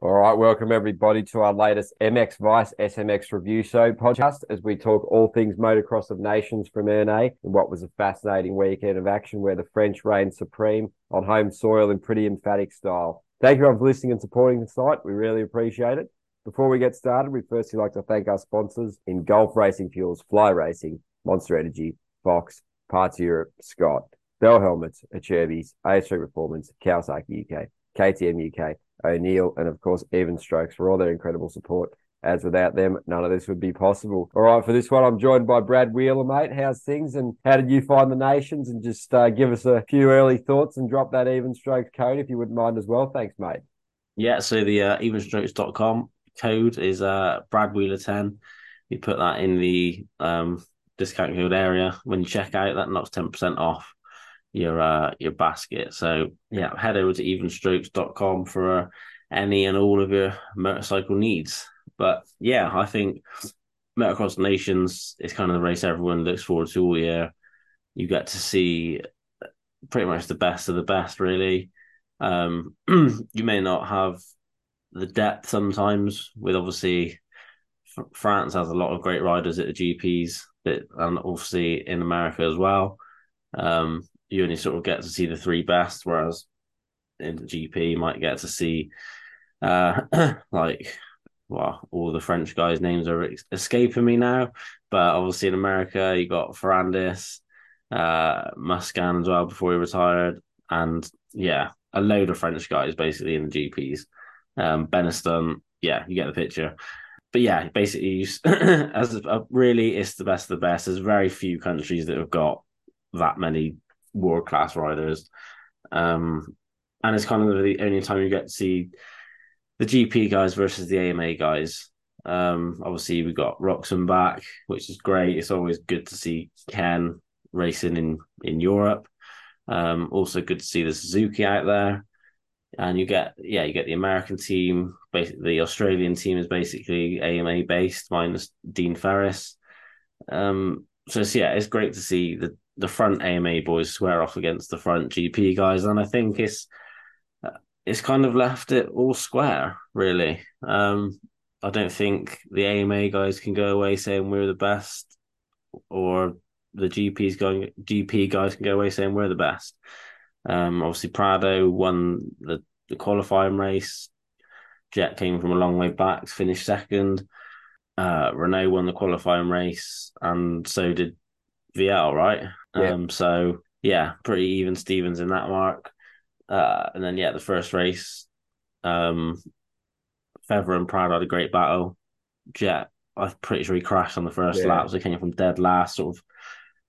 All right, welcome everybody to our latest MX Vice SMX Review Show podcast as we talk all things motocross of nations from Ernée and what was a fascinating weekend of action where the French reigned supreme on home soil in pretty emphatic style. Thank you everyone for listening and supporting the site. We really appreciate it. Before we get started, we firstly like to thank our sponsors in Golf Racing Fuels, Fly Racing, Monster Energy, Fox, Parts Europe, Scott, Bell Helmets, Acerbis, AS3 Performance, Kawasaki UK, KTM UK, O'Neal, and of course, Even Strokes for all their incredible support. As without them, none of this would be possible. All right, for this one, I'm joined by Brad Wheeler, mate. How's things and how did you find the nations? And just uh, give us a few early thoughts and drop that Even Strokes code if you wouldn't mind as well. Thanks, mate. Yeah, so the uh, evenstrokes.com code is uh, Brad Wheeler 10. You put that in the um, discount code area. When you check out, that knocks 10% off your uh your basket. So yeah, head over to evenstrokes.com for uh, any and all of your motorcycle needs. But yeah, I think Motocross Nations is kind of the race everyone looks forward to all year. You get to see pretty much the best of the best, really. Um, you may not have the depth sometimes, with obviously France has a lot of great riders at the GPs, but and obviously in America as well. Um, you only sort of get to see the three best, whereas in the GP you might get to see uh like well all the French guys' names are escaping me now, but obviously in America you got Ferrandis, uh Musquin as well before he retired, and yeah, a load of French guys basically in the GPs. Um, Benistant, yeah, you get the picture. But yeah, basically, as a, really, it's the best of the best. There's very few countries that have got that many world class riders. Um, and it's kind of the only time you get to see the GP guys versus the AMA guys. Um, obviously, we got Roczen back, which is great. It's always good to see Ken racing in in Europe. Um, also good to see the Suzuki out there, and you get yeah, you get the American team. Basically, the Australian team is basically AMA based, minus Dean Ferris. Um, so yeah, it's great to see the the front AMA boys square off against the front GP guys, and I think it's it's kind of left it all square, really. Um, I don't think the AMA guys can go away saying we're the best, or the GP's going GP guys can go away saying we're the best. Um, obviously Prado won the, the qualifying race. Jett came from a long way back, finished second. Uh, Renaux won the qualifying race, and so did Vialle, right? Yeah. Um, so yeah, pretty even Stevens in that mark. Uh, and then yeah, the first race, um, Febvre and Prado had a great battle. Jett, I'm pretty sure he crashed on the first yeah. lap, so he came from dead last, sort of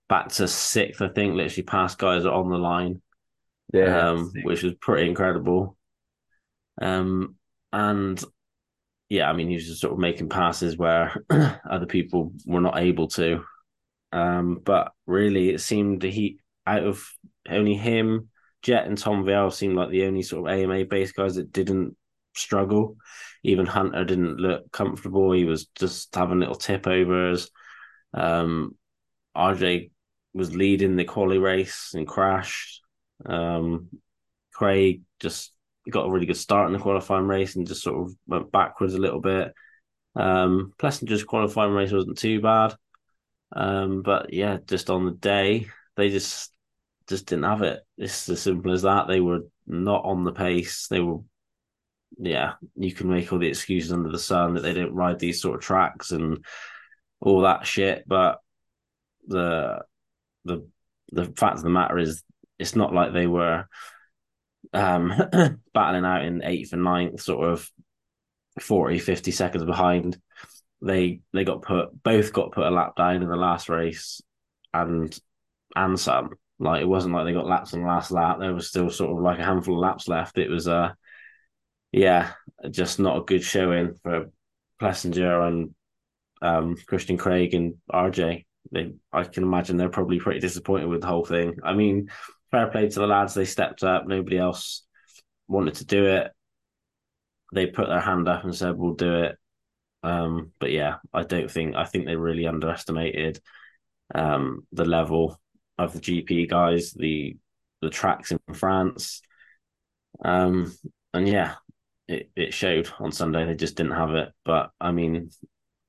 back to sixth, I think. Literally past guys on the line. Yeah, um, which was pretty incredible. Um, and yeah, I mean, he was just sort of making passes where other people were not able to. Um, but really, it seemed that he out of only him, Jett, and Tom Vialle seemed like the only sort of AMA based guys that didn't struggle. Even Hunter didn't look comfortable. He was just having little tip overs. Um, RJ was leading the quali race and crashed. Um, Craig just got a really good start in the qualifying race and just sort of went backwards a little bit. Um, Plessinger's qualifying race wasn't too bad. Um, but yeah, just on the day, they just just didn't have it. It's as simple as that. They were not on the pace. They were, yeah. You can make all the excuses under the sun that they didn't ride these sort of tracks and all that shit. But the the the fact of the matter is, it's not like they were um battling out in eighth and ninth, sort of 40, 50 seconds behind they they got put both got put a lap down in the last race and and some. Like it wasn't like they got laps in the last lap. There was still sort of like a handful of laps left. It was uh yeah, just not a good showing for Plessinger and um, Christian Craig and RJ. They I can imagine they're probably pretty disappointed with the whole thing. I mean, fair play to the lads, they stepped up, nobody else wanted to do it. They put their hand up and said, We'll do it um, but yeah, I don't think I think they really underestimated um, the level of the GP guys, the the tracks in France. Um, and yeah, it, it showed on Sunday. They just didn't have it. But I mean,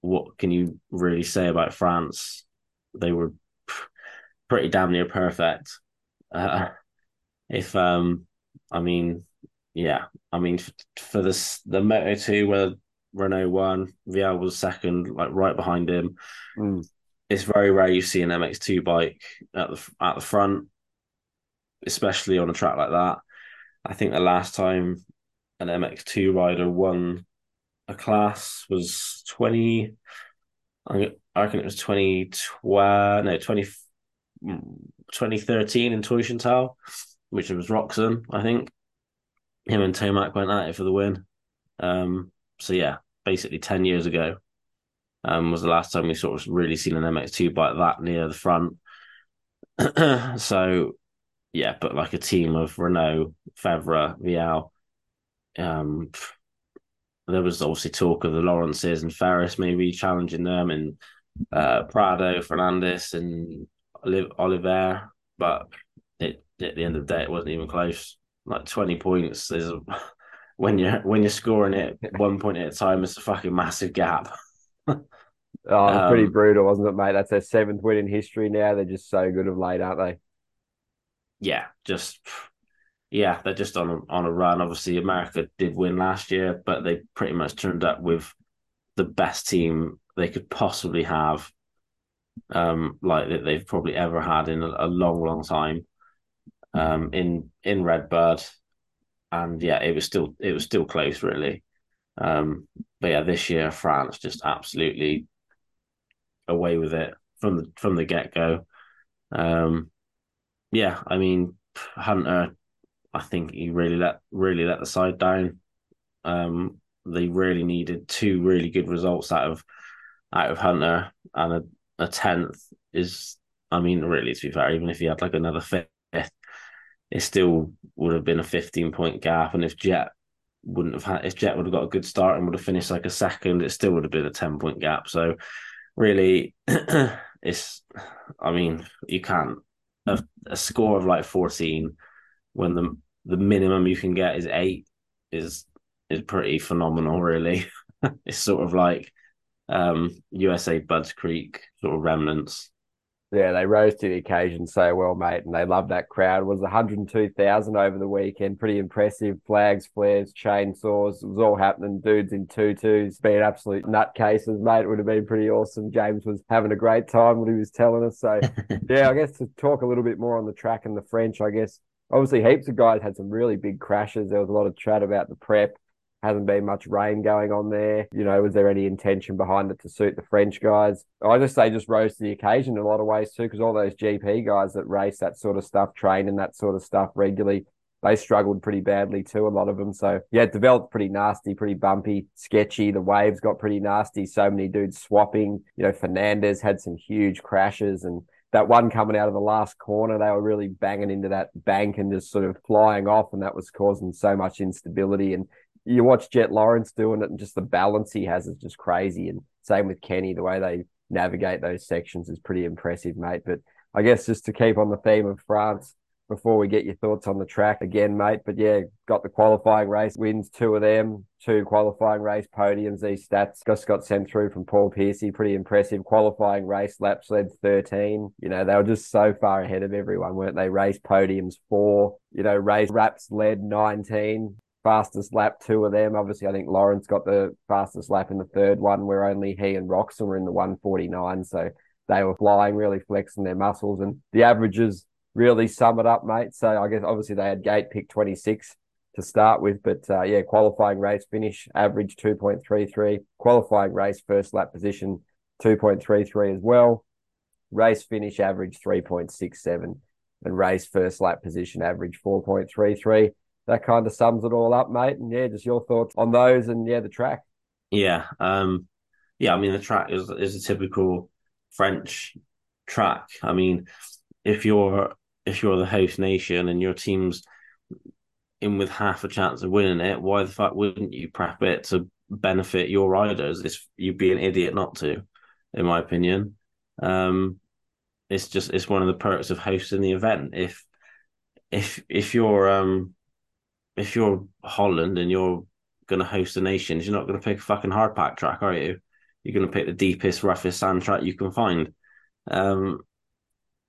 what can you really say about France? They were pretty damn near perfect. Uh, if um, I mean, yeah, I mean for this the Moto two where Renaux won, Vialle was second, like right behind him. Mm. It's very rare you see an MX two bike at the at the front, especially on a track like that. I think the last time an MX two rider won a class was twenty. I reckon it was 2012, no, 20, 2013 in Teutschenthal, which was Roczen, I think. Him and Tomac went at it for the win. Um, so yeah, basically 10 years ago um, was the last time we sort of really seen an MX2 bike that near the front. so yeah, but like a team of Renaux, Febvre, Vialle, um, there was obviously talk of the Lawrences and Ferris maybe challenging them and uh, Prado, Fernandez, and Oliver, but it, at the end of the day, it wasn't even close. Like twenty points is when you're when you're scoring it one point at a time, it's a fucking massive gap. oh, um, pretty brutal, wasn't it, mate? That's their seventh win in history now. They're just so good of late, aren't they? Yeah, just yeah, they're just on a, on a run. Obviously, America did win last year, but they pretty much turned up with the best team they could possibly have, um, like that they've probably ever had in a, a long, long time, um, in in Redbud, and yeah, it was still it was still close, really. Um, but yeah, this year France just absolutely away with it from the from the get go. Um, yeah, I mean Hunter I think he really let really let the side down. Um, they really needed two really good results out of out of Hunter, and a, a tenth is, I mean, really to be fair, even if he had like another fifth, it still would have been a fifteen point gap. And if Jett wouldn't have had, if Jett would have got a good start and would have finished like a second, it still would have been a ten point gap. So really, it's, I mean, you can't a, a score of like fourteen when the the minimum you can get is eight is is pretty phenomenal really it's sort of like um usa budds creek sort of remnants yeah, they rose to the occasion so well, mate, and they loved that crowd. It was 102,000 over the weekend. Pretty impressive. Flags, flares, chainsaws. It was all happening. Dudes in tutus, being absolute nutcases, mate. It would have been pretty awesome. James was having a great time what he was telling us. So, yeah, I guess to talk a little bit more on the track and the French, I guess obviously heaps of guys had some really big crashes. There was a lot of chat about the prep. Hasn't been much rain going on there. You know, was there any intention behind it to suit the French guys? I just say just rose to the occasion in a lot of ways too, because all those GP guys that race that sort of stuff, train and that sort of stuff regularly, they struggled pretty badly too, a lot of them. So yeah, it developed pretty nasty, pretty bumpy, sketchy. The waves got pretty nasty. So many dudes swapping. You know, Fernandez had some huge crashes and that one coming out of the last corner, they were really banging into that bank and just sort of flying off, and that was causing so much instability. And you watch Jett Lawrence doing it, and just the balance he has is just crazy. And same with Kenny, the way they navigate those sections is pretty impressive, mate. But I guess just to keep on the theme of France, before we get your thoughts on the track again, mate. But yeah, got the qualifying race wins, two of them, two qualifying race podiums. These stats just got sent through from Paul Piercy. Pretty impressive qualifying race. Laps led 13. You know, they were just so far ahead of everyone, weren't they? Race podiums four, you know, race wraps led 19 fastest lap, two of them. Obviously, I think Lawrence got the fastest lap in the third one, where only he and Roczen were in the 149. So they were flying, really flexing their muscles. And the averages really sum it up, mate. So I guess obviously they had gate pick 26 to start with, but uh, yeah, qualifying race finish average 2.33, qualifying race first lap position 2.33 as well, race finish average 3.67, and race first lap position average 4.33. That kind of sums it all up, mate. And yeah, just your thoughts on those and yeah, the track. Yeah, um, yeah. I mean, the track is is a typical French track. I mean, if you're if you're the host nation and your team's in with half a chance of winning it, why the fuck wouldn't you prep it to benefit your riders? It's you'd be an idiot not to, in my opinion. Um, it's just it's one of the perks of hosting the event. If if if you're um if you're Holland and you're going to host a nations, you're not going to pick a fucking hard pack track, are you? You're going to pick the deepest, roughest sand track you can find. Um,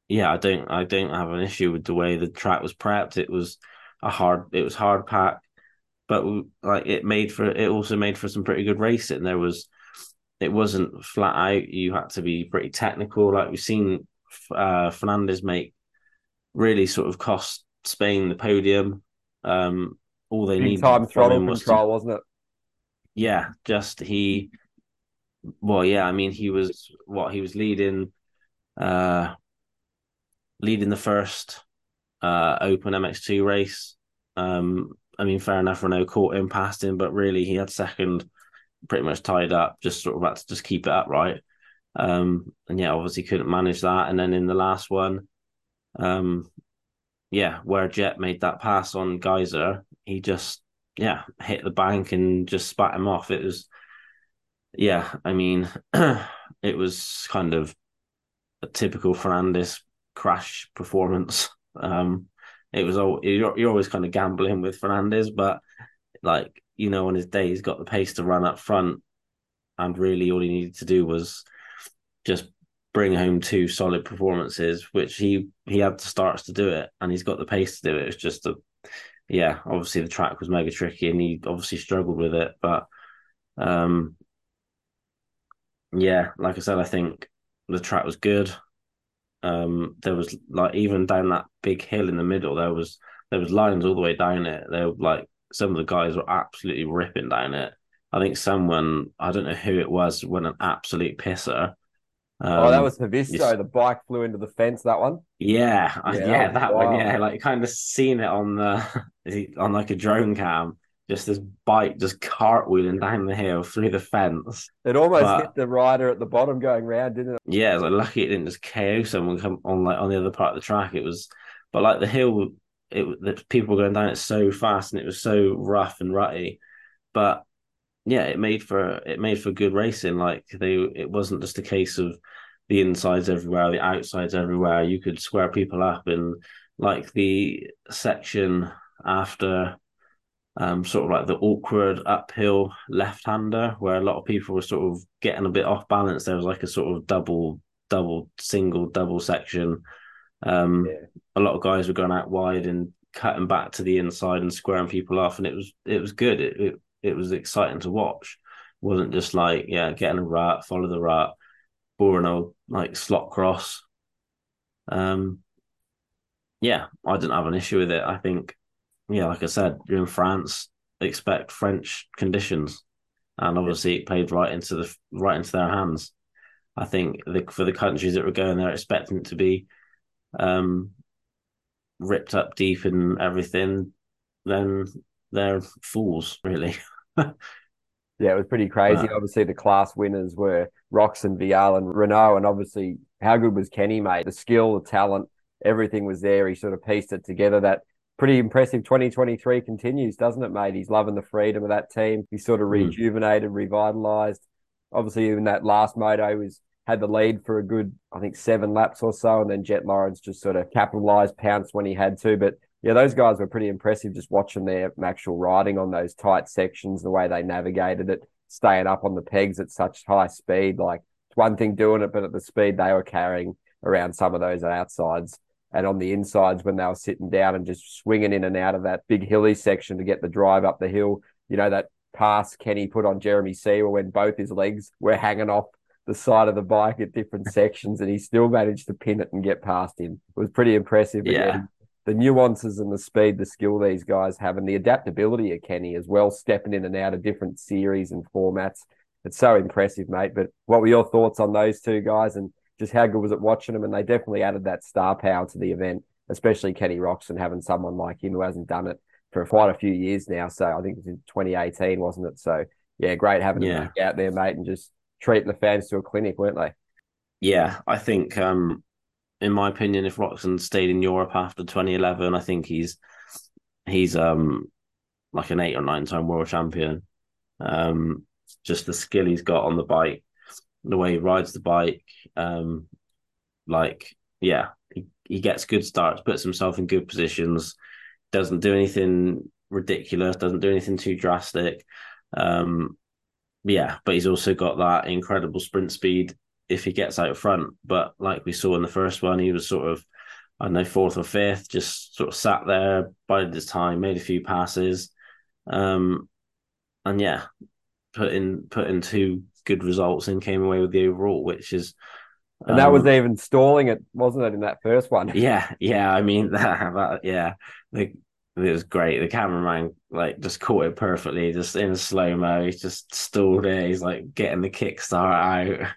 yeah, I don't, I don't have an issue with the way the track was prepped. It was a hard, it was hard pack, but like it made for, it also made for some pretty good racing. There was, it wasn't flat out. You had to be pretty technical. Like we've seen uh, Fernandez make really sort of cost Spain the podium. Um, all they need time throttle was control, to, wasn't it? Yeah, just he. Well, yeah, I mean, he was what he was leading, uh, leading the first uh Open MX2 race. Um, I mean, fair enough, Renaux caught him, passed him, but really he had second, pretty much tied up, just sort of had to just keep it upright. Um, and yeah, obviously couldn't manage that. And then in the last one, um, yeah, where Jet made that pass on Geyser, he just yeah hit the bank and just spat him off. It was yeah, I mean, it was kind of a typical Fernandez crash performance. Um, it was all you're, you're always kind of gambling with Fernandez, but like you know, on his day, he's got the pace to run up front, and really all he needed to do was just bring home two solid performances, which he he had the starts to do it, and he's got the pace to do it. It's just a yeah, obviously the track was mega tricky, and he obviously struggled with it. But um, yeah, like I said, I think the track was good. Um, there was like even down that big hill in the middle, there was there was lines all the way down it. There were like some of the guys were absolutely ripping down it. I think someone I don't know who it was went an absolute pisser um, oh, that um, was Haavisto. The bike flew into the fence. That one. Yeah, yeah, yeah that one. Yeah, like kind of seen it on the on like a drone cam. Just this bike just cartwheeling down the hill through the fence. It almost but, hit the rider at the bottom going round, didn't it? Yeah, it was like lucky it didn't just KO someone come on like on the other part of the track. It was, but like the hill, it the people were going down it so fast and it was so rough and rutty. But yeah, it made for it made for good racing. Like they, it wasn't just a case of the insides everywhere, the outsides everywhere. You could square people up, and like the section after, um, sort of like the awkward uphill left-hander, where a lot of people were sort of getting a bit off balance. There was like a sort of double, double, single, double section. Um, yeah. a lot of guys were going out wide and cutting back to the inside and squaring people off, and it was it was good. It, it it was exciting to watch. It wasn't just like yeah, getting a rat, follow the rat, boring old like slot cross. Um, yeah, I didn't have an issue with it. I think, yeah, like I said, you're in France, expect French conditions, and obviously it played right into the right into their hands. I think the, for the countries that were going there expecting it to be um, ripped up deep and everything, then they're fools, really. yeah, it was pretty crazy. Obviously, the class winners were Roczen Vialle and Renaux. and obviously, how good was Kenny, mate? The skill, the talent, everything was there. He sort of pieced it together. That pretty impressive 2023 continues, doesn't it, mate? He's loving the freedom of that team. He's sort of hmm. rejuvenated, mm. revitalized. Obviously, in that last moto, was had the lead for a good, I think, seven laps or so, and then Jett Lawrence just sort of capitalized, pounced when he had to. But yeah, those guys were pretty impressive just watching their actual riding on those tight sections, the way they navigated it, staying up on the pegs at such high speed. Like it's one thing doing it, but at the speed they were carrying around some of those outsides and on the insides when they were sitting down and just swinging in and out of that big hilly section to get the drive up the hill. You know, that pass Kenny put on Jeremy Seewer when both his legs were hanging off the side of the bike at different sections and he still managed to pin it and get past him. It was pretty impressive. Yeah. Again the nuances and the speed, the skill these guys have, and the adaptability of Kenny as well, stepping in and out of different series and formats. It's so impressive, mate. But what were your thoughts on those two guys and just how good was it watching them? And they definitely added that star power to the event, especially Kenny Roczen having someone like him who hasn't done it for quite a few years now. So I think it was in 2018, wasn't it? So yeah, great having yeah. him out there, mate, and just treating the fans to a clinic, weren't they? Yeah, I think um, in my opinion, if Roczen stayed in Europe after 2011, I think he's he's um like an eight or nine time world champion. Um, just the skill he's got on the bike, the way he rides the bike, um, like yeah, he, he gets good starts, puts himself in good positions, doesn't do anything ridiculous, doesn't do anything too drastic. Um, yeah, but he's also got that incredible sprint speed if he gets out front. But like we saw in the first one, he was sort of, I don't know, fourth or fifth, just sort of sat there, bided his time, made a few passes. Um, and yeah, put in put in two good results and came away with the overall, which is and that was um, even stalling it, wasn't it, in that first one? Yeah, yeah. I mean, that, yeah, the, it was great. The cameraman like just caught it perfectly, just in slow mo. He's just stalled it. He's like getting the kickstart out.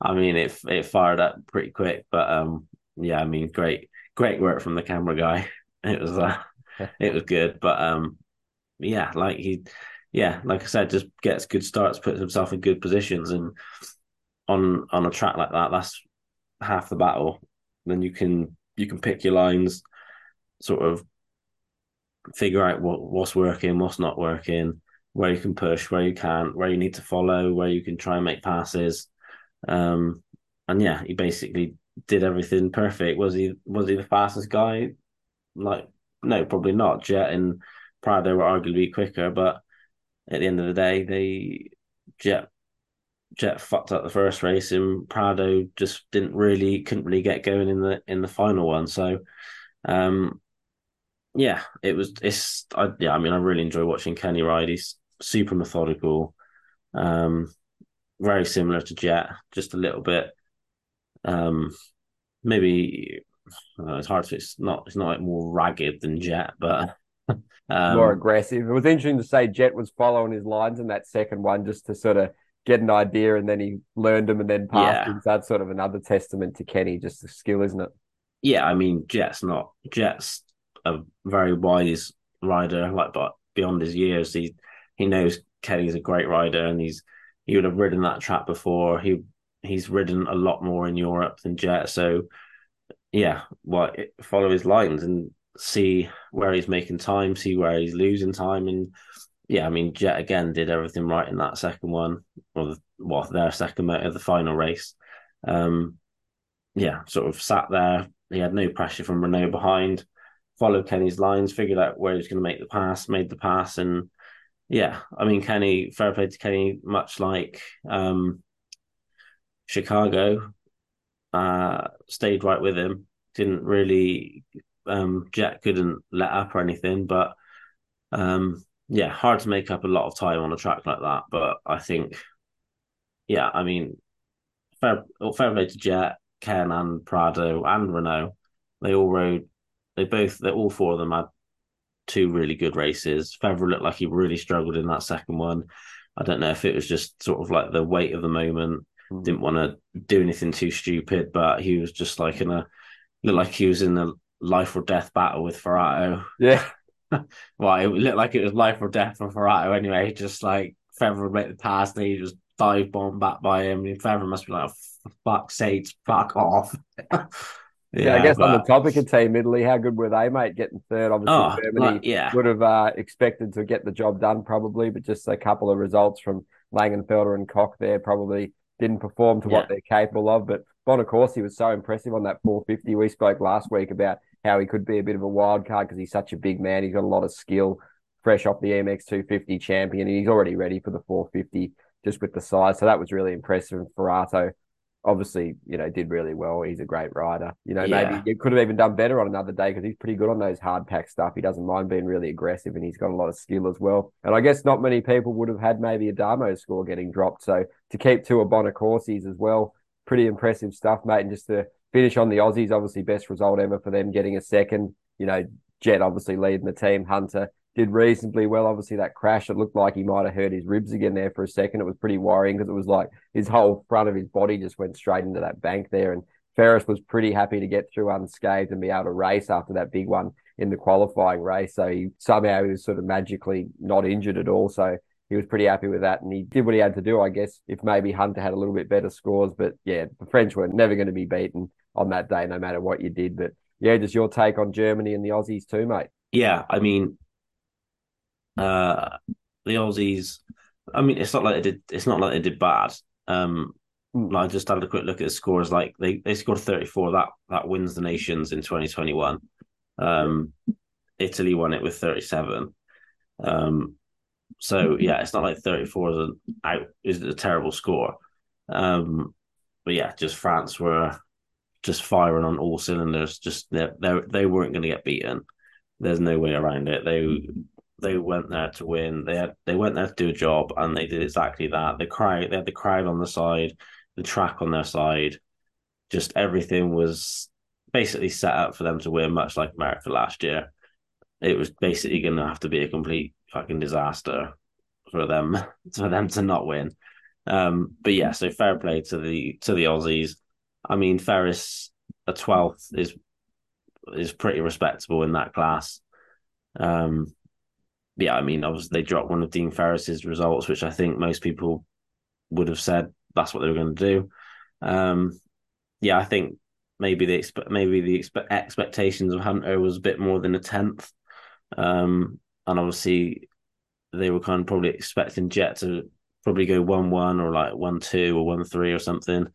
I mean, it it fired up pretty quick, but um, yeah. I mean, great, great work from the camera guy. It was uh, it was good, but um, yeah, like he, yeah, like I said, just gets good starts, puts himself in good positions, and on on a track like that, that's half the battle. Then you can you can pick your lines, sort of figure out what what's working, what's not working, where you can push, where you can't, where you need to follow, where you can try and make passes. Um, and yeah, he basically did everything perfect. Was he was he the fastest guy? Like, no, probably not. Jett and Prado were arguably quicker, but at the end of the day, they Jett Jett fucked up the first race, and Prado just didn't really couldn't really get going in the in the final one. So, um, yeah, it was. It's I, yeah. I mean, I really enjoy watching Kenny ride. He's super methodical, um, very similar to Jett, just a little bit. Um, maybe know, it's hard to. It's not. It's not like more ragged than Jett, but. Um, more aggressive. It was interesting to say Jett was following his lines in that second one just to sort of get an idea and then he learned them and then passed yeah. That's sort of another testament to Kenny, just the skill, isn't it? Yeah, I mean, Jett's not Jett's a very wise rider, like but beyond his years, he he knows Kenny's a great rider and he's he would have ridden that track before. He he's ridden a lot more in Europe than Jett. So yeah, well follow his lines and see where he's making time, see where he's losing time and yeah, I mean, Jett again did everything right in that second one, or the, well, their second motor, the final race. Um, yeah, sort of sat there. He had no pressure from Renaux behind. Followed Kenny's lines, figured out where he was going to make the pass, made the pass, and yeah, I mean, Kenny, fair play to Kenny, much like um, Chicago, uh, stayed right with him. Didn't really, um, Jett couldn't let up or anything, but um, yeah, hard to make up a lot of time on a track like that. But I think, yeah, I mean, fair, fair play to Jett, Ken, and Prado and Renaux. They all rode. They both. They all four of them had two really good races. Febvre looked like he really struggled in that second one. I don't know if it was just sort of like the weight of the moment. Mm. Didn't want to do anything too stupid, but he was just like in a looked like he was in a life or death battle with Forato. Yeah. well, it looked like it was life or death for Forato anyway. Just like Febvre made the pass and he just dive bomb back by him. I mean, Febvre must be like, fuck sakes, fuck off. yeah, yeah, I guess but... on the topic of Team Italy, how good were they, mate, getting third? Obviously, oh, Germany like, yeah. would have uh, expected to get the job done probably, but just a couple of results from Langenfelder and Koch there probably didn't perform to yeah. what they're capable of. But Bonacorsi was so impressive on that 450. We spoke last week about how he could be a bit of a wild card because he's such a big man. He's got a lot of skill, fresh off the MX 250 champion, and he's already ready for the 450 just with the size. So that was really impressive. And Forato, obviously, you know, did really well. He's a great rider. You know, yeah. maybe it could have even done better on another day because he's pretty good on those hard pack stuff. He doesn't mind being really aggressive and he's got a lot of skill as well. And I guess not many people would have had maybe Adamo score getting dropped. So to keep two of Bonacorsi's as well, pretty impressive stuff, mate. And just to finish on the Aussies, obviously best result ever for them getting a second. You know, Jett obviously leading the team. Hunter did reasonably well. Obviously, that crash, it looked like he might have hurt his ribs again there for a second. It was pretty worrying because it was like his whole front of his body just went straight into that bank there. And Ferris was pretty happy to get through unscathed and be able to race after that big one in the qualifying race. So he somehow he was sort of magically not injured at all. So he was pretty happy with that and he did what he had to do, I guess, if maybe Hunter had a little bit better scores. But yeah, the French were never going to be beaten on that day, no matter what you did. But yeah, just your take on Germany and the Aussies too, mate. Yeah, I mean, uh, the Aussies. I mean, it's not like they did. It's not like they did bad. Um, mm. I just had a quick look at the scores. Like they they scored thirty four. That that wins the nations in twenty twenty one. Um, Italy won it with thirty seven. Um, so yeah, it's not like 34 is an out is a terrible score. Um, but yeah, just France were just firing on all cylinders. Just they they, they weren't going to get beaten. There's no way around it. They they went there to win. They had they went there to do a job, and they did exactly that. The crowd they had the crowd on the side, the track on their side. Just everything was basically set up for them to win, much like America last year. It was basically going to have to be a complete fucking disaster for them for them to not win. Um, but yeah, so fair play to the to the Aussies. I mean, Ferris a twelfth is is pretty respectable in that class. Um, yeah, I mean, obviously they dropped one of Dean Ferris's results, which I think most people would have said that's what they were going to do. Um, yeah, I think maybe the maybe the expe- expectations of Hunter was a bit more than a tenth, um, and obviously they were kind of probably expecting Jett to probably go one one or like one two or one three or something.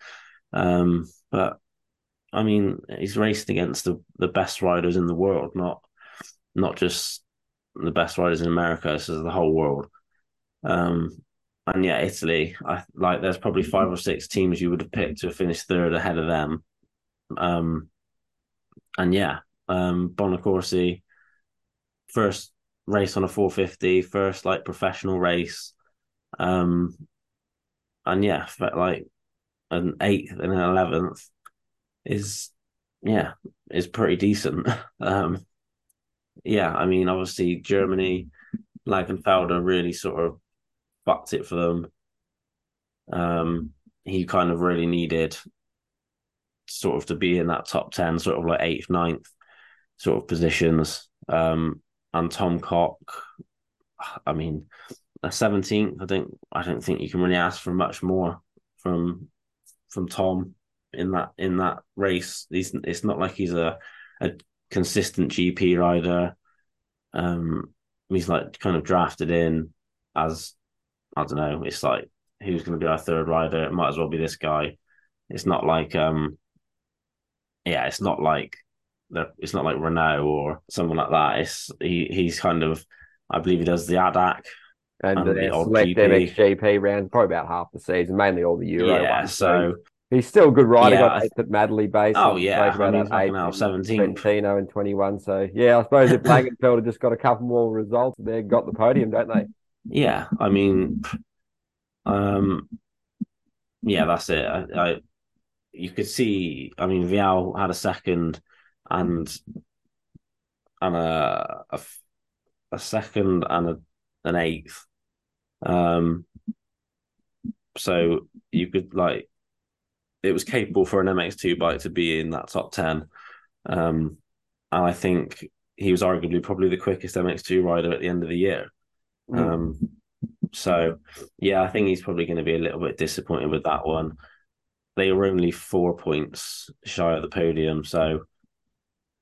Um, but I mean, he's racing against the, the best riders in the world, not not just the best riders in America. Is the whole world. Um, and yeah, Italy, I like. There's probably five or six teams you would have picked to finish third ahead of them. Um, and yeah, um, Bonacorsi, first race on a 450, first like professional race. Um, and yeah, like an eighth and an eleventh is yeah is pretty decent. um, yeah, I mean, obviously Germany, Langenfelder really sort of fucked it for them. Um, he kind of really needed sort of to be in that top ten, sort of like eighth, ninth sort of positions. Um, and Tom Koch, I mean, a seventeenth. I think I don't think you can really ask for much more from from Tom in that in that race. He's it's not like he's a a consistent GP rider. Um, he's like kind of drafted in as I don't know. It's like who's going to be our third rider? It might as well be this guy. It's not like um, yeah, it's not like it's not like Renaux or someone like that. It's he he's kind of I believe he does the ADAC and, and the, the select GP. MXGP rounds probably about half the season, mainly all the Euro yeah, ones. So he's still a good rider. Yeah, got eighth at Matterley base. Oh yeah, I mean, eight now seventeen. Trentino in twenty one. So yeah, I suppose if Langenfelder just got a couple more results, they got the podium, don't they? Yeah, I mean, um, yeah, that's it. I, I you could see. I mean, Vialle had a second, and and a a, a second and a, an eighth. Um, so you could like it was capable for an MX2 bike to be in that top 10. Um, and I think he was arguably probably the quickest MX2 rider at the end of the year. Mm. Um, so, yeah, I think he's probably going to be a little bit disappointed with that one. They were only four points shy of the podium. So,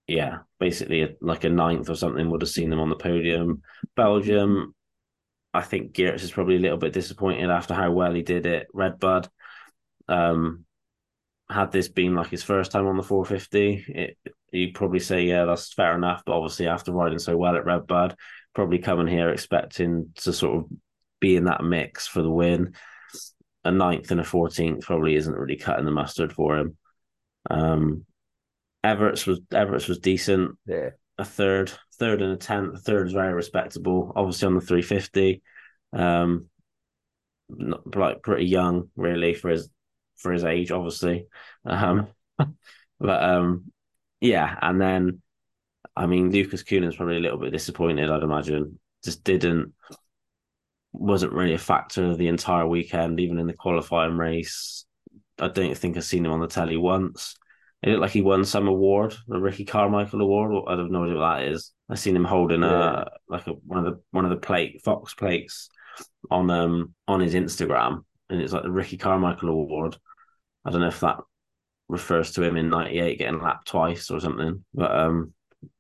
yeah, basically a, like a ninth or something would have seen them on the podium. Belgium, I think Geerts is probably a little bit disappointed after how well he did it. Redbud, um, had this been like his first time on the 450, it, you'd probably say, yeah, that's fair enough. But obviously, after riding so well at Redbud, probably coming here expecting to sort of be in that mix for the win. A ninth and a 14th probably isn't really cutting the mustard for him. Um, Everts was Everts was decent. Yeah. A third, third and a tenth. A third is very respectable. Obviously on the 350. Um, not, like pretty young really for his for his age, obviously. Um, but um, yeah, and then I mean, Lucas Coenen's probably a little bit disappointed. I'd imagine just didn't wasn't really a factor the entire weekend, even in the qualifying race. I don't think I've seen him on the telly once. It looked like he won some award, the Ricky Carmichael Award. I don't know what that is. I seen him holding yeah. a like a one of the one of the plate Fox plates on um on his Instagram, and it's like the Ricky Carmichael Award. I don't know if that refers to him in '98 getting lapped twice or something, but um,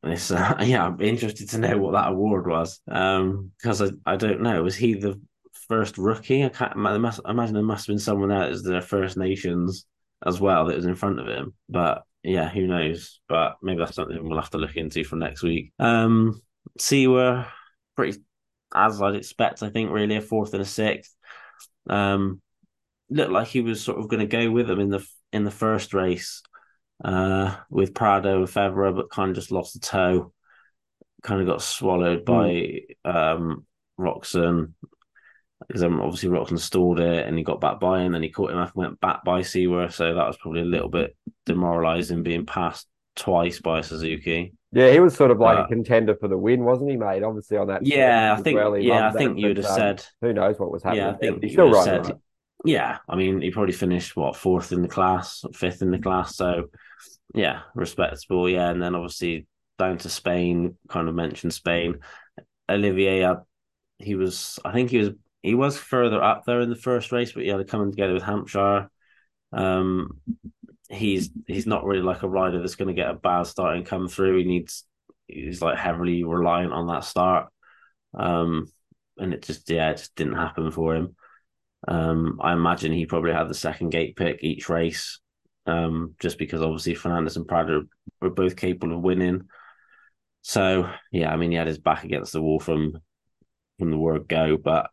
it's uh, yeah, I'm interested to know what that award was um because I, I don't know. Was he the first rookie? I can't I must, I imagine there must have been someone else their First Nations as well that was in front of him, but yeah, who knows? But maybe that's something we'll have to look into for next week. Um, Seewer pretty as I'd expect. I think really a fourth and a sixth. Um, looked like he was sort of going to go with them in the in the first race uh, with Prado and Febvre, but kind of just lost the tow. Kind of got swallowed by mm. um, Roczen because um, obviously Roczen stalled it and he got back by him, and then he caught him up and went back by Seewer. So that was probably a little bit demoralising being passed twice by Suzuki. Yeah, he was sort of like uh, a contender for the win, wasn't he, mate? Obviously on that. Yeah, I think. Well. Yeah, I think you would have um, said. Who knows what was happening? Yeah, I think he's still right, said, right. Yeah, I mean, he probably finished what fourth in the class, fifth in the class. So, yeah, respectable. Yeah, and then obviously down to Spain. Kind of mentioned Spain. Olivier, he was. I think he was. He was further up there in the first race, but he had to come together with Hampshire. Um, he's he's not really like a rider that's going to get a bad start and come through. He needs he's like heavily reliant on that start, um, and it just yeah, it just didn't happen for him. Um, I imagine he probably had the second gate pick each race, um, just because obviously Fernandez and Prado were both capable of winning. So yeah, I mean he had his back against the wall from from the word go, but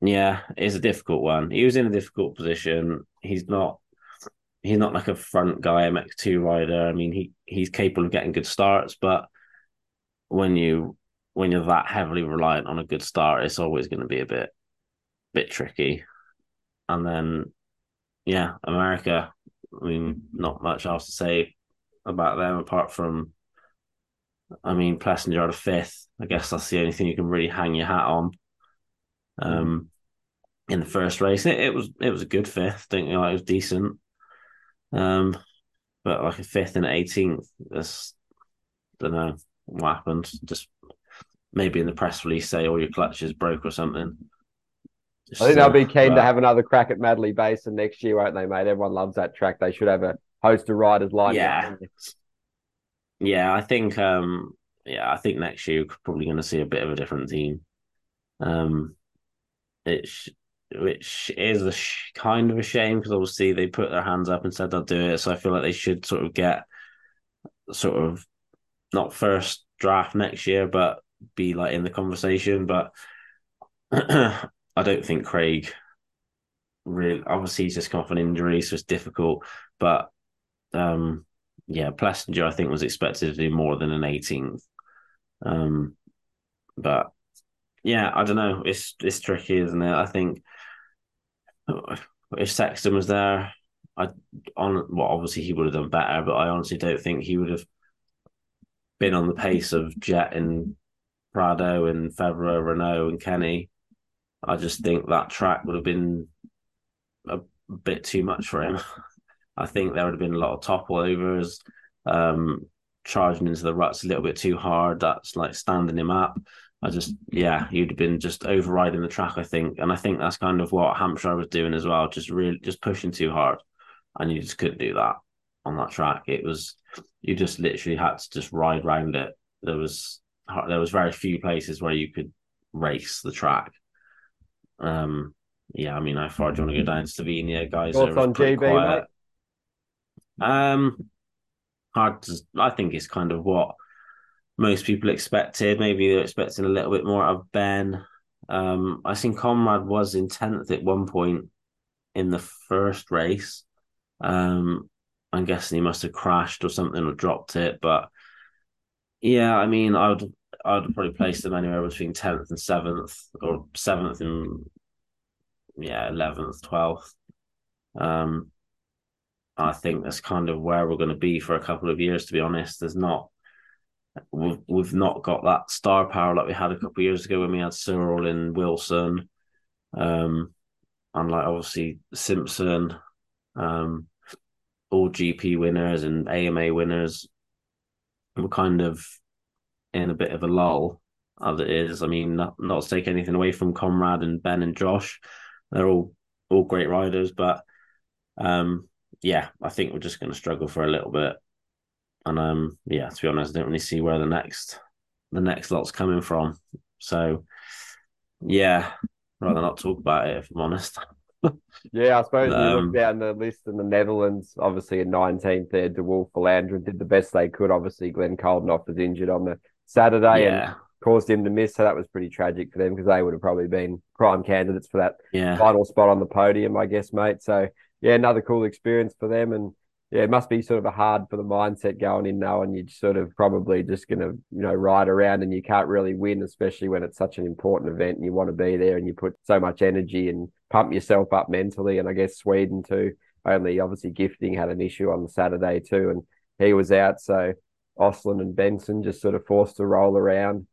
yeah, it's a difficult one. He was in a difficult position. He's not he's not like a front guy MX2 rider. I mean, he he's capable of getting good starts, but when you when you're that heavily reliant on a good start, it's always going to be a bit bit tricky. And then, yeah, America. I mean, not much else to say about them apart from, I mean, Plessinger out of fifth. I guess that's the only thing you can really hang your hat on. Um, in the first race, it, it was it was a good fifth. Don't you know, it was decent. Um, but like a fifth and eighteenth, that's don't know what happened. Just maybe in the press release say all your clutches broke or something. I think they'll be keen to have another crack at Matterley Basin next year, won't they, mate? Everyone loves that track. They should have a host of riders lined yeah. up. Yeah, I think um yeah, I think next year we're probably going to see a bit of a different team. Um, it's which is a sh- kind of a shame because obviously they put their hands up and said they'll do it. So I feel like they should sort of get sort of not first draft next year, but be like in the conversation. But I don't think Craig really. Obviously, he's just come off an injury, so it's difficult. But um, yeah, Plessinger I think was expected to do more than an 18th. Um, but yeah, I don't know. It's it's tricky, isn't it? I think if Sexton was there, I on well obviously he would have done better, but I honestly don't think he would have been on the pace of Jett and Prado and Febvre, Renaux and Kenny. I just think that track would have been a bit too much for him. I think there would have been a lot of topple overs, um, charging into the ruts a little bit too hard. That's like standing him up. I just, yeah, you'd have been just overriding the track, I think, and I think that's kind of what Hampshire was doing as well, just really just pushing too hard, and you just couldn't do that on that track. It was you just literally had to just ride around it. There was there was very few places where you could race the track. Um, yeah, I mean, how far do you want to go down Slovenia, guys? Thoughts on quiet. mate? Um, hard to. I think it's kind of what most people expected. Maybe they're expecting a little bit more out of Ben. Um, I think Conrad was in tenth at one point in the first race. Um, I'm guessing he must have crashed or something or dropped it. But yeah, I mean, I would I would probably place them anywhere between tenth and seventh, or seventh and yeah, eleventh, twelfth. Um, I think that's kind of where we're going to be for a couple of years. To be honest, there's not we've, we've not got that star power like we had a couple of years ago when we had Searle and Wilson, um, and like obviously Simpson, um, all GP winners and AMA winners. We're kind of in a bit of a lull as it is. I mean, not, not to take anything away from Conrad and Ben and Josh, they're all all great riders, but um, yeah, I think we're just going to struggle for a little bit. And um, yeah, to be honest, I don't really see where the next the next lot's coming from. So yeah, rather not talk about it if I'm honest. yeah, I suppose um, you look down the list in the Netherlands, obviously in 19th there, De Wolf Vlaanderen did the best they could. Obviously, Glenn Coldenhoff was injured on the Saturday. Yeah. caused him to miss. So that was pretty tragic for them because they would have probably been prime candidates for that Yeah. final spot on the podium, I guess, mate. So yeah, another cool experience for them. And yeah, it must be sort of a hard for the mindset going in knowing you're sort of probably just going to, you know, ride around and you can't really win, especially when it's such an important event and you want to be there and you put so much energy and pump yourself up mentally. And I guess Sweden too, only obviously gifting had an issue on the Saturday too. And he was out. So Osland and Benson just sort of forced to roll around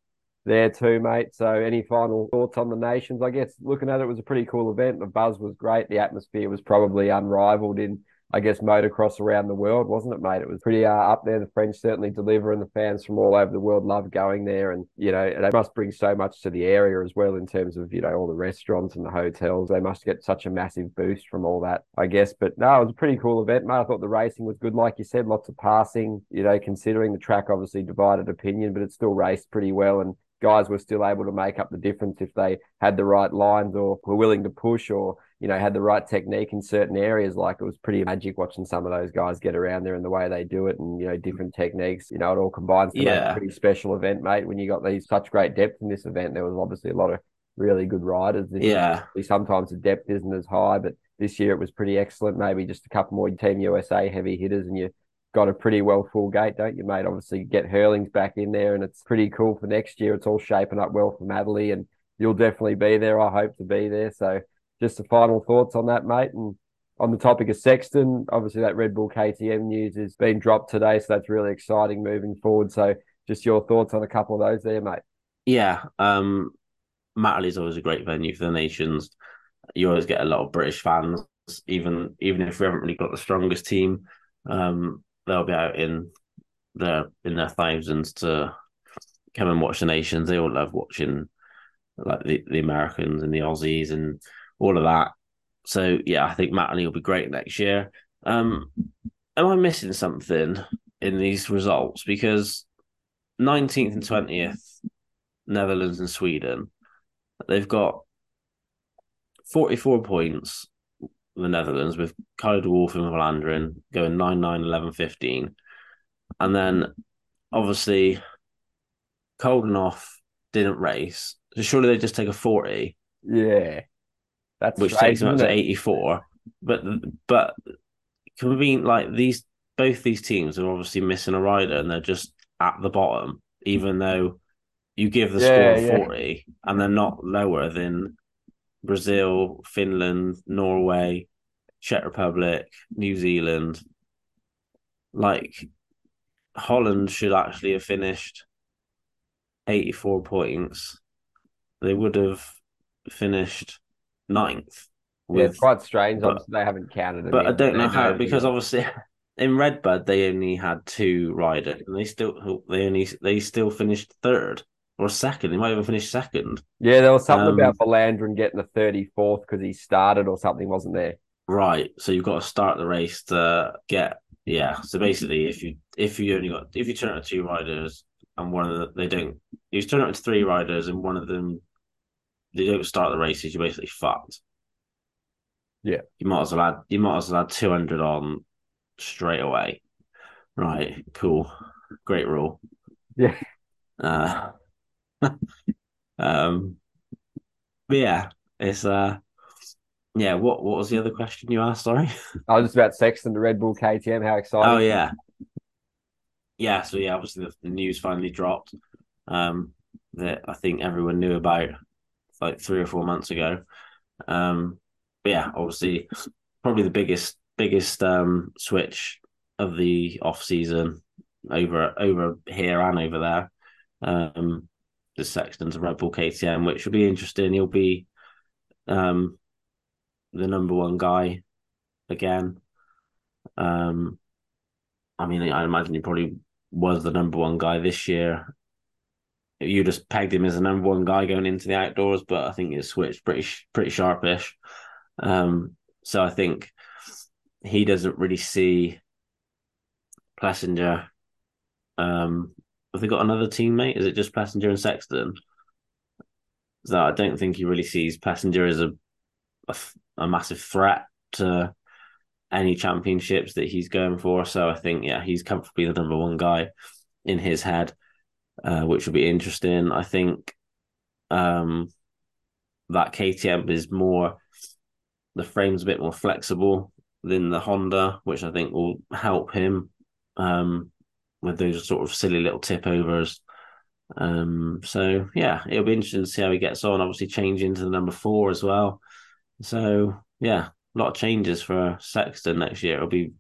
there too, mate. So, any final thoughts on the nations? I guess looking at it, it was a pretty cool event. The buzz was great. The atmosphere was probably unrivaled in, I guess, motocross around the world, wasn't it, mate? It was pretty uh, up there. The French certainly deliver, and the fans from all over the world love going there. And you know, they must bring so much to the area as well in terms of you know all the restaurants and the hotels. They must get such a massive boost from all that, I guess. But no, it was a pretty cool event, mate. I thought the racing was good, like you said, lots of passing. You know, considering the track obviously divided opinion, but it still raced pretty well and guys were still able to make up the difference if they had the right lines or were willing to push or you know had the right technique in certain areas like it was pretty magic watching some of those guys get around there and the way they do it and you know different techniques you know it all combines to make Yeah. a pretty special event mate when you got these such great depth in this event there was obviously a lot of really good riders this Yeah. year. sometimes the depth isn't as high but this year it was pretty excellent maybe just a couple more team USA heavy hitters and you got a pretty well full gate, don't you, mate? Obviously, you get Herlings back in there, and it's pretty cool for next year. It's all shaping up well for Matterley, and you'll definitely be there. I hope to be there. So, just the final thoughts on that, mate. And on the topic of Sexton, obviously that Red Bull KTM news has been dropped today, so that's really exciting moving forward. So, just your thoughts on a couple of those there, mate. Yeah. Um, Matterley's always a great venue for the nations. You always get a lot of British fans, even even if we haven't really got the strongest team. Um, they'll be out in their in their thousands to come and watch the nations. They all love watching like the, the Americans and the Aussies and all of that. So yeah, I think Matterley will be great next year. Um, am I missing something in these results? Because nineteenth and twentieth, Netherlands and Sweden, they've got forty-four points. The Netherlands with Kay de Wolf and Vlaanderen going 9 9 11 15. And then obviously Coldenhoff didn't race. So surely they just take a 40, Yeah, that's which strange, takes them up to 84. But but can we be like these both these teams are obviously missing a rider and they're just at the bottom, even though you give the Yeah, score yeah. 40 and they're not lower than Brazil, Finland, Norway, Czech Republic, New Zealand. Like Holland should actually have finished 84 points. They would have finished ninth Yeah, with it's quite strange. but- Obviously, they haven't counted it. but I don't know how because yeah. obviously in Redbud they only had two riders and they still they only they still finished third or second. They might even finish second. Yeah, there was something Um, about Vlaanderen getting the 34th because he started or something, wasn't there? Right. So you've got to start the race to get yeah. So basically if you if you only got if you turn out two riders and one of the they don't you turn out to three riders and one of them they don't start the races, you're basically fucked. Yeah. You might as well add you might as well add two hundred on straight away. Right, cool. Great rule. Yeah. Uh um but yeah, it's uh yeah, what what was the other question you asked, sorry? I was just about Sexton, the Red Bull KTM. How exciting! Oh yeah, yeah. So yeah, obviously the, the news finally dropped. Um, that I think everyone knew about like three or four months ago. Um, but yeah, obviously probably the biggest biggest um switch of the off season over over here and over there. Um, the Sexton's Red Bull KTM, which will be interesting. He'll be um the number one guy again. Um, I mean, I imagine he probably was the number one guy this year. You just pegged him as the number one guy going into the outdoors, but I think his switched pretty pretty sharpish. Um, so I think he doesn't really see Plessinger. Um, have they got another teammate? Is it just Plessinger and Sexton? So I don't think he really sees Plessinger as a a, a massive threat to any championships that he's going for. So I think, yeah, he's comfortably the number one guy in his head. Uh, which will be interesting. I think um, that KTM is more the frame's a bit more flexible than the Honda, which I think will help him um, with those sort of silly little tip overs. Um, so yeah, it'll be interesting to see how he gets on. Obviously, changing to the number four as well. So yeah, a lot of changes for Sexton next year. It'll be,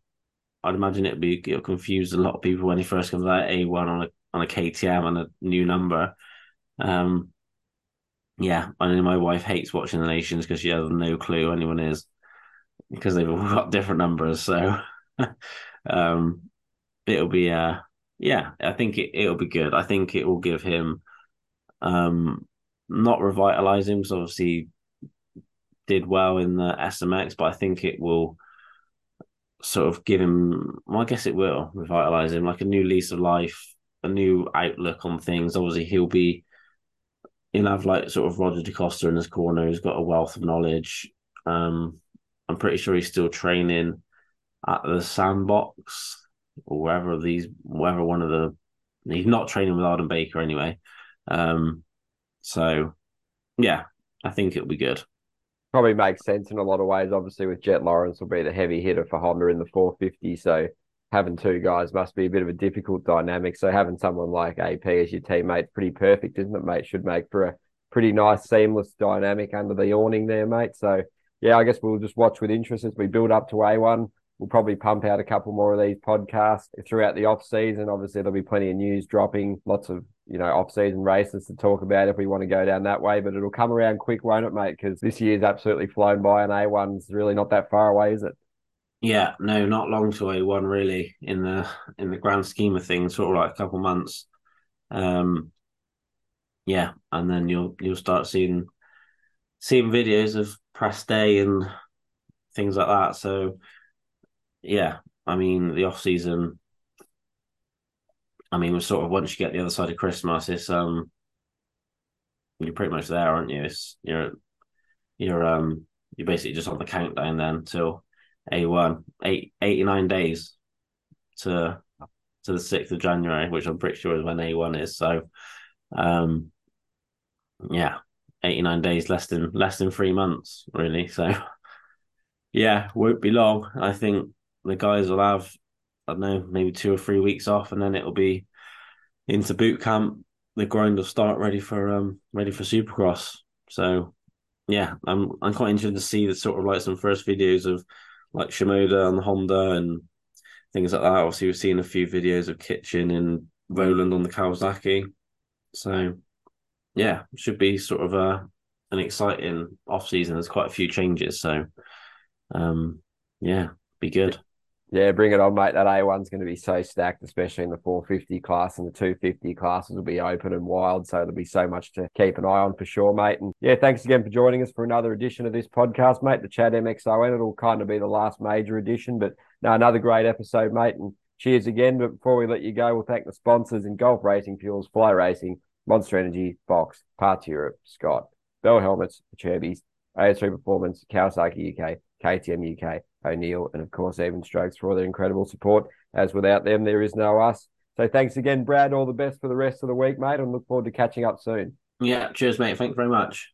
I'd imagine it'll be it'll confuse a lot of people when he first comes out A one on a on a KTM and a new number. Um, yeah, I know my wife hates watching the nations because she has no clue anyone is because they've all got different numbers. So um, it'll be uh yeah, I think it, it'll be good. I think it will give him um not revitalize him because obviously did well in the SMX, but I think it will sort of give him well, I guess it will revitalize him like a new lease of life, a new outlook on things. Obviously he'll be he'll have like sort of Roger De Coster in his corner who's got a wealth of knowledge. Um I'm pretty sure he's still training at the sandbox or wherever these, wherever one of the, he's not training with Aldon Baker anyway. Um, so yeah, I think it'll be good. Probably makes sense in a lot of ways. Obviously, with Jett Lawrence will be the heavy hitter for Honda in the 450. So having two guys must be a bit of a difficult dynamic. So having someone like AP as your teammate, pretty perfect, isn't it, mate? Should make for a pretty nice, seamless dynamic under the awning there, mate. So yeah, I guess we'll just watch with interest as we build up to A1. We'll probably pump out a couple more of these podcasts throughout the off season. Obviously, there'll be plenty of news dropping, lots of you know off season races to talk about if we want to go down that way. But it'll come around quick, won't it, mate? Because this year's absolutely flown by, and A1's really not that far away, is it? Yeah, no, not long to A1 really in the in the grand scheme of things. Sort of like a couple months. Um, yeah, and then you'll you'll start seeing seeing videos of press day and things like that. So yeah, I mean the off season. I mean, we're sort of once you get the other side of Christmas, it's um, you're pretty much there, aren't you? It's you're you're um you're basically just on the countdown then till a one eight eighty nine days to to the sixth of January, which I'm pretty sure is when A one is. So, um, yeah, 89 days, less than less than three months, really. So yeah, won't be long. I think the guys will have, I don't know, maybe two or three weeks off, and then it'll be into boot camp. The grind will start ready for um ready for Supercross. So yeah, I'm I'm quite interested to see the sort of like some first videos of like Shimoda and Honda and things like that. Obviously, we've seen a few videos of Kitchen and Roland on the Kawasaki. So yeah, should be sort of a an exciting off season. There's quite a few changes, so um, yeah, be good. Yeah, bring it on, mate. That A1's going to be so stacked, especially in the 450 class and the 250 classes will be open and wild. So there'll be so much to keep an eye on for sure, mate. And yeah, thanks again for joining us for another edition of this podcast, mate. The Chat MXON. It'll kind of be the last major edition, but no, another great episode, mate. And cheers again. But before we let you go, we'll thank the sponsors in Gulf Racing Fuels, Fly Racing, Monster Energy, Fox, Parts Europe, Scott, Bell Helmets, Cherbies, AS3 Performance, Kawasaki UK, KTM UK, O'Neal, and of course, Even Strokes for all their incredible support. As without them, there is no us. So thanks again, Brad. All the best for the rest of the week, mate, and look forward to catching up soon. Yeah, cheers, mate. Thanks very much.